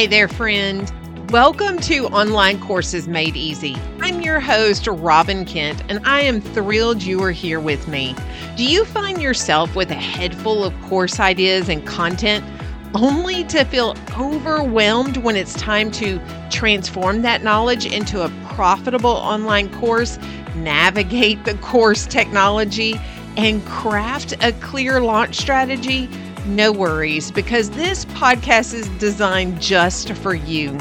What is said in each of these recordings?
Hey there, friend. Welcome to Online Courses Made Easy. I'm your host, Robbin Kent, and I am thrilled you are here with me. Do you find yourself with a head full of course ideas and content only to feel overwhelmed when it's time to transform that knowledge into a profitable online course, navigate the course technology, and craft a clear launch strategy? No worries, because this podcast is designed just for you.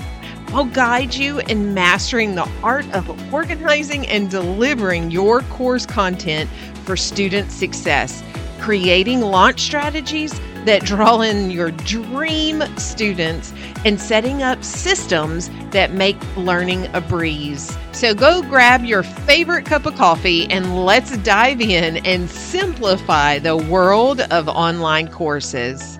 I'll guide you in mastering the art of organizing and delivering your course content for student success, creating launch strategies that draw in your dream students and setting up systems that make learning a breeze. So go grab your favorite cup of coffee and let's dive in and simplify the world of online courses.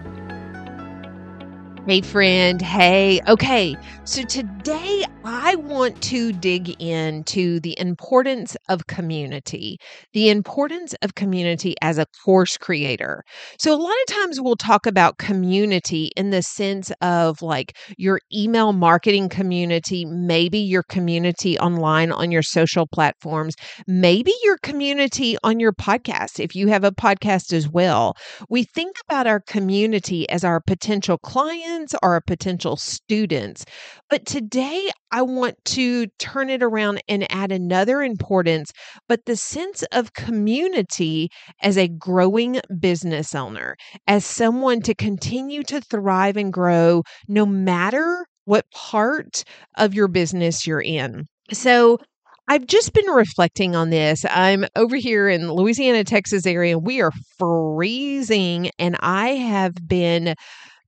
Hey, friend. Hey. Okay. So today I want to dig into the importance of community, the importance of community as a course creator. So, a lot of times we'll talk about community in the sense of like your email marketing community, maybe your community online on your social platforms, maybe your community on your podcast, if you have a podcast as well. We think about our community as our potential clients are a potential students. But today I want to turn it around and add another importance, but the sense of community as a growing business owner, as someone to continue to thrive and grow no matter what part of your business you're in. So, I've just been reflecting on this. I'm over here in Louisiana, Texas area, we are freezing, and I have been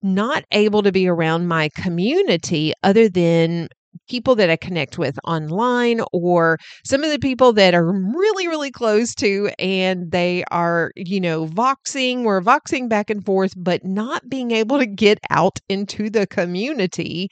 not able to be around my community other than people that I connect with online or some of the people that are really, really close to and they are, you know, voxing, we're voxing back and forth, but not being able to get out into the community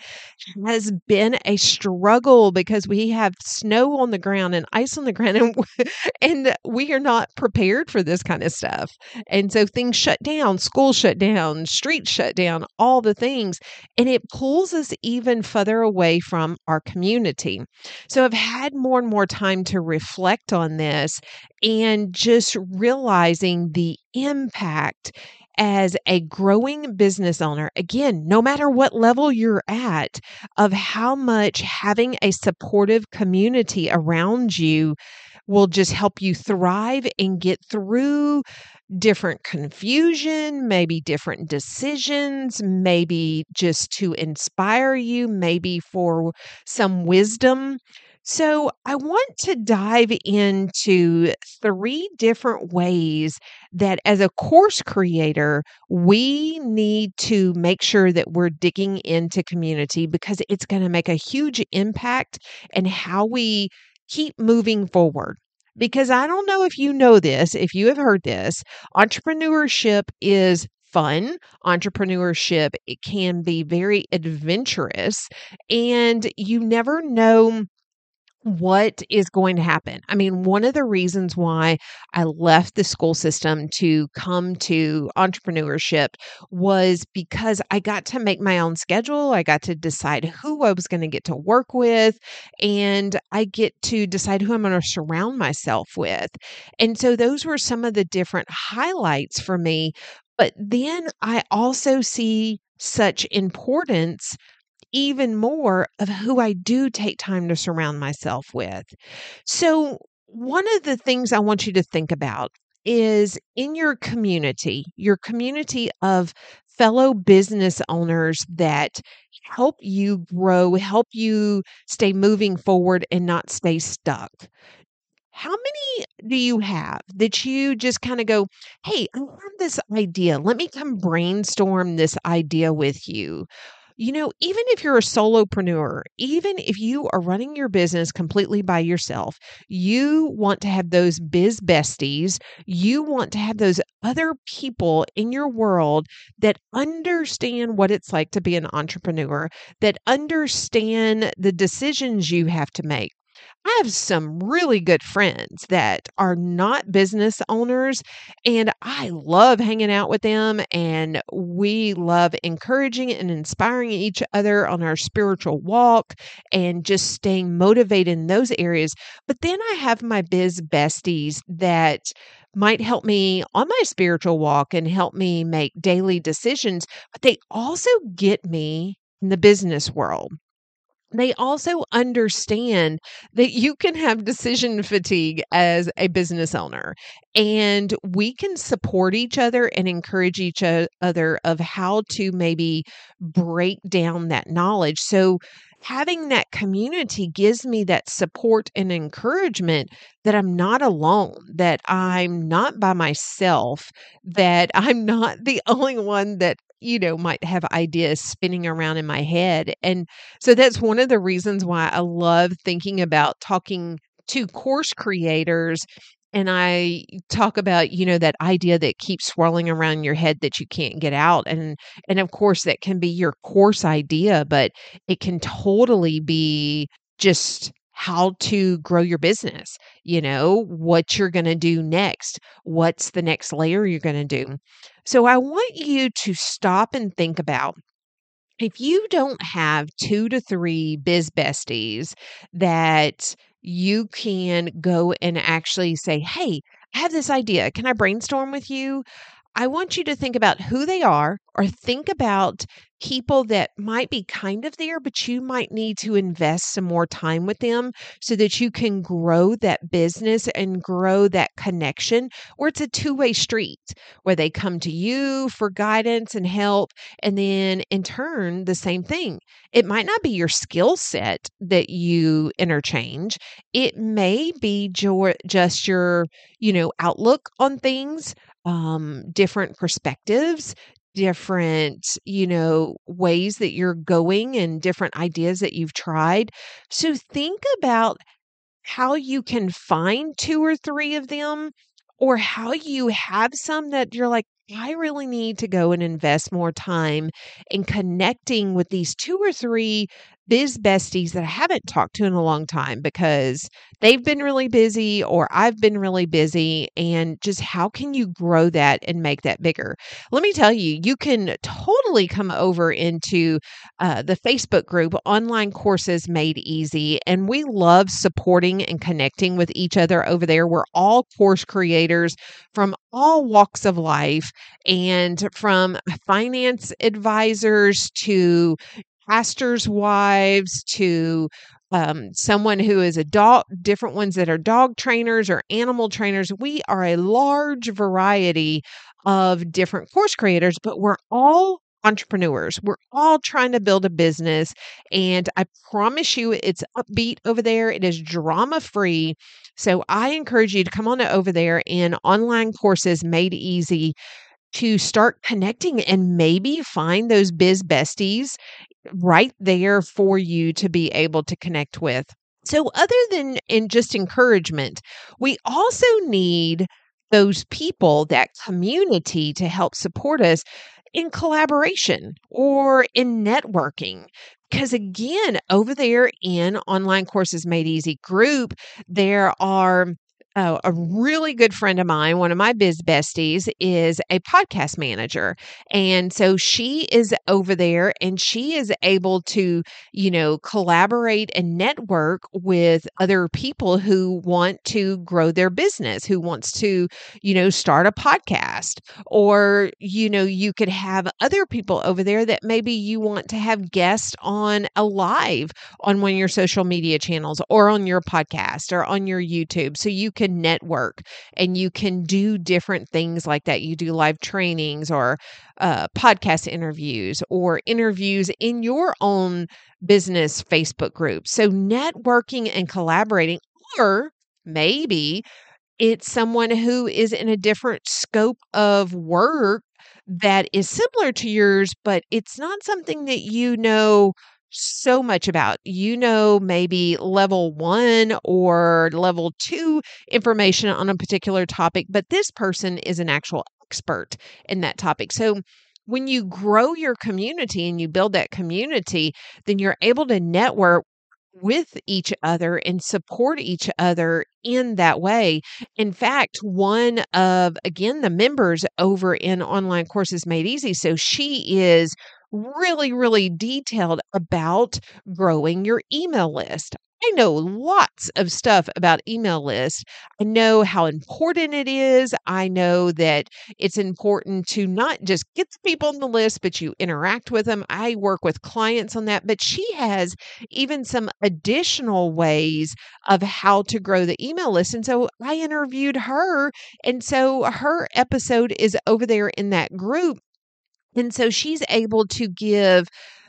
has been a struggle because we have snow on the ground and ice on the ground and, and we are not prepared for this kind of stuff. And so things shut down, school shut down, streets shut down, all the things. And it pulls us even further away from our community. So I've had more and more time to reflect on this and just realizing the impact as a growing business owner, again, no matter what level you're at, of how much having a supportive community around you will just help you thrive and get through different confusion, maybe different decisions, maybe just to inspire you, maybe for some wisdom. So, I want to dive into three different ways that as a course creator, we need to make sure that we're digging into community because it's going to make a huge impact in how we keep moving forward because I don't know if you know this, if you have heard this, entrepreneurship is fun. Entrepreneurship it can be very adventurous and you never know what is going to happen. I mean, one of the reasons why I left the school system to come to entrepreneurship was because I got to make my own schedule. I got to decide who I was going to get to work with, and I get to decide who I'm going to surround myself with. And so those were some of the different highlights for me. But then I also see such importance even more of who I do take time to surround myself with. So, one of the things I want you to think about is in your community, your community of fellow business owners that help you grow, help you stay moving forward and not stay stuck. How many do you have that you just kind of go, Hey, I have this idea. Let me come brainstorm this idea with you you know, even if you're a solopreneur, even if you are running your business completely by yourself, you want to have those biz besties. You want to have those other people in your world that understand what it's like to be an entrepreneur, that understand the decisions you have to make. I have some really good friends that are not business owners, and I love hanging out with them. And we love encouraging and inspiring each other on our spiritual walk and just staying motivated in those areas. But then I have my biz besties that might help me on my spiritual walk and help me make daily decisions, but they also get me in the business world they also understand that you can have decision fatigue as a business owner and we can support each other and encourage each other of how to maybe break down that knowledge. So having that community gives me that support and encouragement that I'm not alone, that I'm not by myself, that I'm not the only one that you know, might have ideas spinning around in my head. And so that's one of the reasons why I love thinking about talking to course creators. And I talk about, you know, that idea that keeps swirling around your head that you can't get out. And and of course that can be your course idea, but it can totally be just how to grow your business, you know, what you're going to do next, what's the next layer you're going to do. So I want you to stop and think about if you don't have two to three biz besties that you can go and actually say, Hey, I have this idea. Can I brainstorm with you? I want you to think about who they are or think about people that might be kind of there, but you might need to invest some more time with them so that you can grow that business and grow that connection where it's a two way street where they come to you for guidance and help. And then in turn, the same thing. It might not be your skill set that you interchange. It may be jo- just your, you know, outlook on things um, different perspectives, different, you know, ways that you're going and different ideas that you've tried. So think about how you can find two or three of them or how you have some that you're like, I really need to go and invest more time in connecting with these two or three biz besties that I haven't talked to in a long time because they've been really busy or I've been really busy. And just how can you grow that and make that bigger? Let me tell you, you can totally come over into uh, the Facebook group, Online Courses Made Easy. And we love supporting and connecting with each other over there. We're all course creators from all walks of life and from finance advisors to pastors' wives to um, someone who is a dog, different ones that are dog trainers or animal trainers. We are a large variety of different course creators, but we're all entrepreneurs. We're all trying to build a business. And I promise you, it's upbeat over there. It is drama free. So I encourage you to come on over there in online courses made easy to start connecting and maybe find those biz besties right there for you to be able to connect with. So, other than in just encouragement, we also need those people, that community to help support us in collaboration or in networking. Because again, over there in Online Courses Made Easy group, there are uh, a really good friend of mine, one of my biz besties, is a podcast manager. And so she is over there and she is able to, you know, collaborate and network with other people who want to grow their business, who wants to, you know, start a podcast. Or, you know, you could have other people over there that maybe you want to have guests on a live on one of your social media channels or on your podcast or on your YouTube. So you can network and you can do different things like that. You do live trainings or uh, podcast interviews or interviews in your own business Facebook group. So, networking and collaborating, or maybe it's someone who is in a different scope of work that is similar to yours, but it's not something that you know so much about. You know, maybe level one or level two information on a particular topic, but this person is an actual expert in that topic. So, when you grow your community and you build that community, then you're able to network with each other and support each other in that way. In fact, one of, again, the members over in Online Courses Made Easy, so she is really, really detailed about growing your email list. I know lots of stuff about email lists. I know how important it is. I know that it's important to not just get the people on the list, but you interact with them. I work with clients on that, but she has even some additional ways of how to grow the email list. And so I interviewed her. And so her episode is over there in that group. And so she's able to give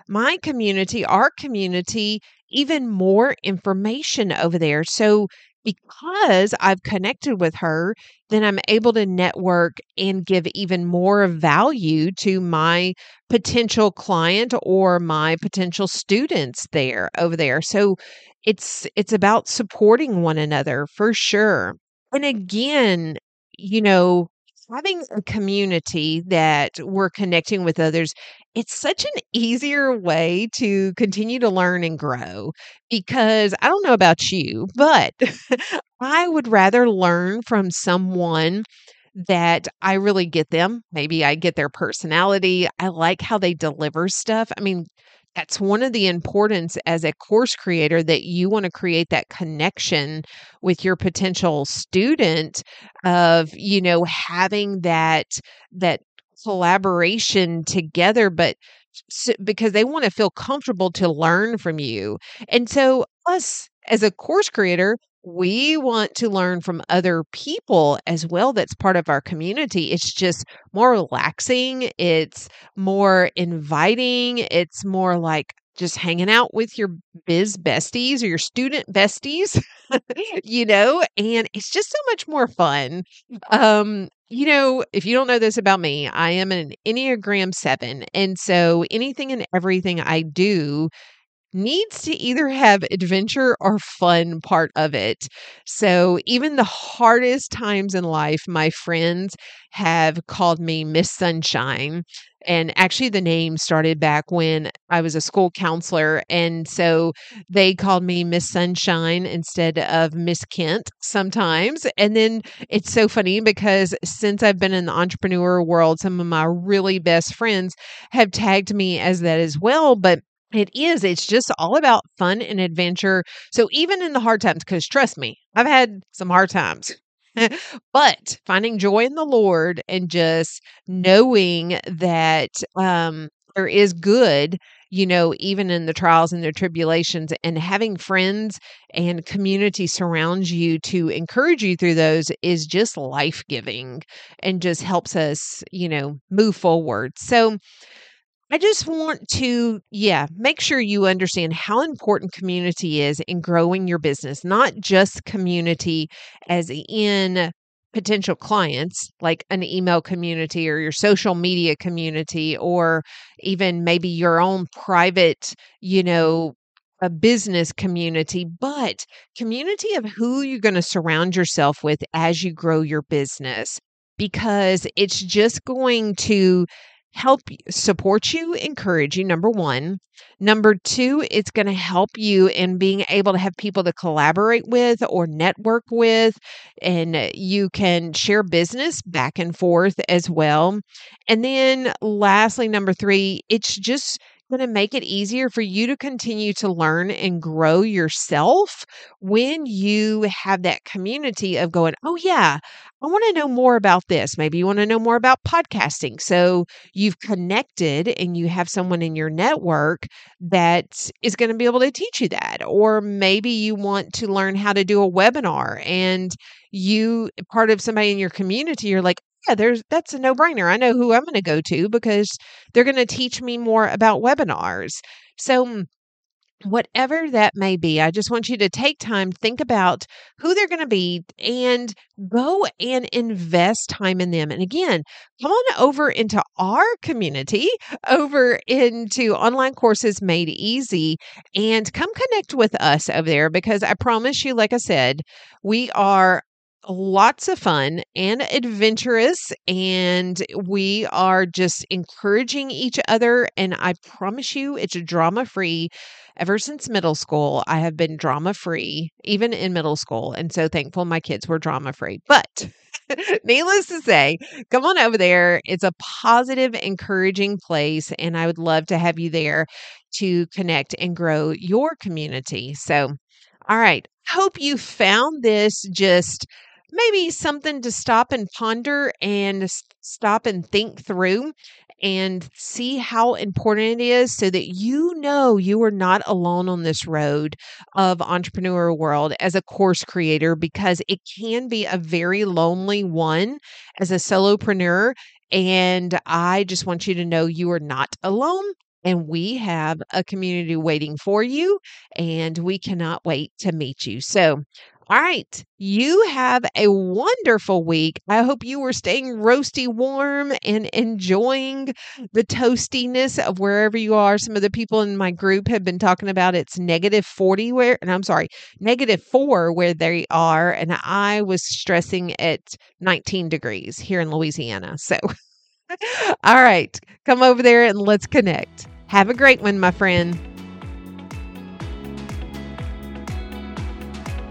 my community, our community, even more information over there. So, because I've connected with her, then I'm able to network and give even more value to my potential client or my potential students there over there. So it's it's about supporting one another for sure. And again, you know, having a community that we're connecting with others, it's such an easier way to continue to learn and grow because I don't know about you, but I would rather learn from someone that I really get them. Maybe I get their personality. I like how they deliver stuff. I mean, that's one of the importance as a course creator that you want to create that connection with your potential student of you know having that that collaboration together but so, because they want to feel comfortable to learn from you and so us as a course creator we want to learn from other people as well that's part of our community. It's just more relaxing it's more inviting it's more like just hanging out with your biz besties or your student besties you know and it's just so much more fun. Um you know if you don't know this about me i am an enneagram 7 and so anything and everything i do needs to either have adventure or fun part of it. So even the hardest times in life, my friends have called me Miss Sunshine. And actually, the name started back when I was a school counselor. And so they called me Miss Sunshine instead of Miss Kent sometimes. And then it's so funny because since I've been in the entrepreneur world, some of my really best friends have tagged me as that as well. But it is. It's just all about fun and adventure. So even in the hard times, because trust me, I've had some hard times. but finding joy in the Lord and just knowing that um, there is good, you know, even in the trials and the tribulations, and having friends and community surround you to encourage you through those is just life giving and just helps us, you know, move forward. So, I just want to, yeah, make sure you understand how important community is in growing your business, not just community as in potential clients, like an email community or your social media community, or even maybe your own private, you know, a business community, but community of who you're going to surround yourself with as you grow your business because it's just going to help support you, encourage you, number one. Number two, it's going to help you in being able to have people to collaborate with or network with, and you can share business back and forth as well. And then lastly, number three, it's just going to make it easier for you to continue to learn and grow yourself when you have that community of going, oh, yeah, I want to know more about this. Maybe you want to know more about podcasting. So you've connected and you have someone in your network that is going to be able to teach you that. Or maybe you want to learn how to do a webinar and you, part of somebody in your community, you're like, yeah, there's that's a no-brainer. I know who I'm going to go to because they're going to teach me more about webinars. So mm, whatever that may be, I just want you to take time, think about who they're going to be, and go and invest time in them. And again, come on over into our community, over into online courses made easy, and come connect with us over there because I promise you, like I said, we are lots of fun and adventurous and we are just encouraging each other and i promise you it's drama free ever since middle school, I have been drama free, even in middle school. And so thankful my kids were drama free. But needless to say, come on over there. It's a positive, encouraging place. And I would love to have you there to connect and grow your community. So, all right. Hope you found this just maybe something to stop and ponder and stop and think through and see how important it is so that you know you are not alone on this road of entrepreneur world as a course creator because it can be a very lonely one as a solopreneur and I just want you to know you are not alone and we have a community waiting for you and we cannot wait to meet you. So, all right. You have a wonderful week. I hope you are staying roasty warm and enjoying the toastiness of wherever you are. Some of the people in my group have been talking about it's negative 40 where, and I'm sorry, negative four where they are. And I was stressing at 19 degrees here in Louisiana. So, all right. Come over there and let's connect. Have a great one, my friend.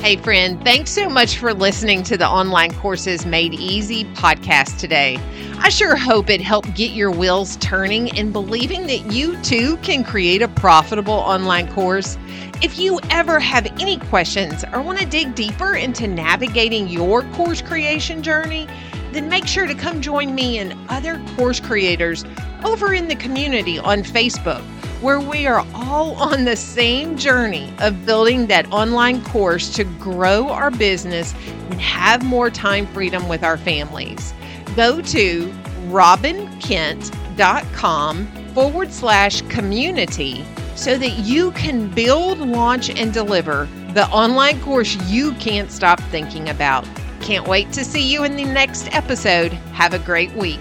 Hey, friend, thanks so much for listening to the Online Courses Made Easy podcast today. I sure hope it helped get your wheels turning and believing that you too can create a profitable online course. If you ever have any questions or want to dig deeper into navigating your course creation journey, then make sure to come join me and other course creators over in the community on Facebook where we are all on the same journey of building that online course to grow our business and have more time freedom with our families. Go to robbinkent.com forward slash community so that you can build, launch, and deliver the online course you can't stop thinking about. Can't wait to see you in the next episode. Have a great week.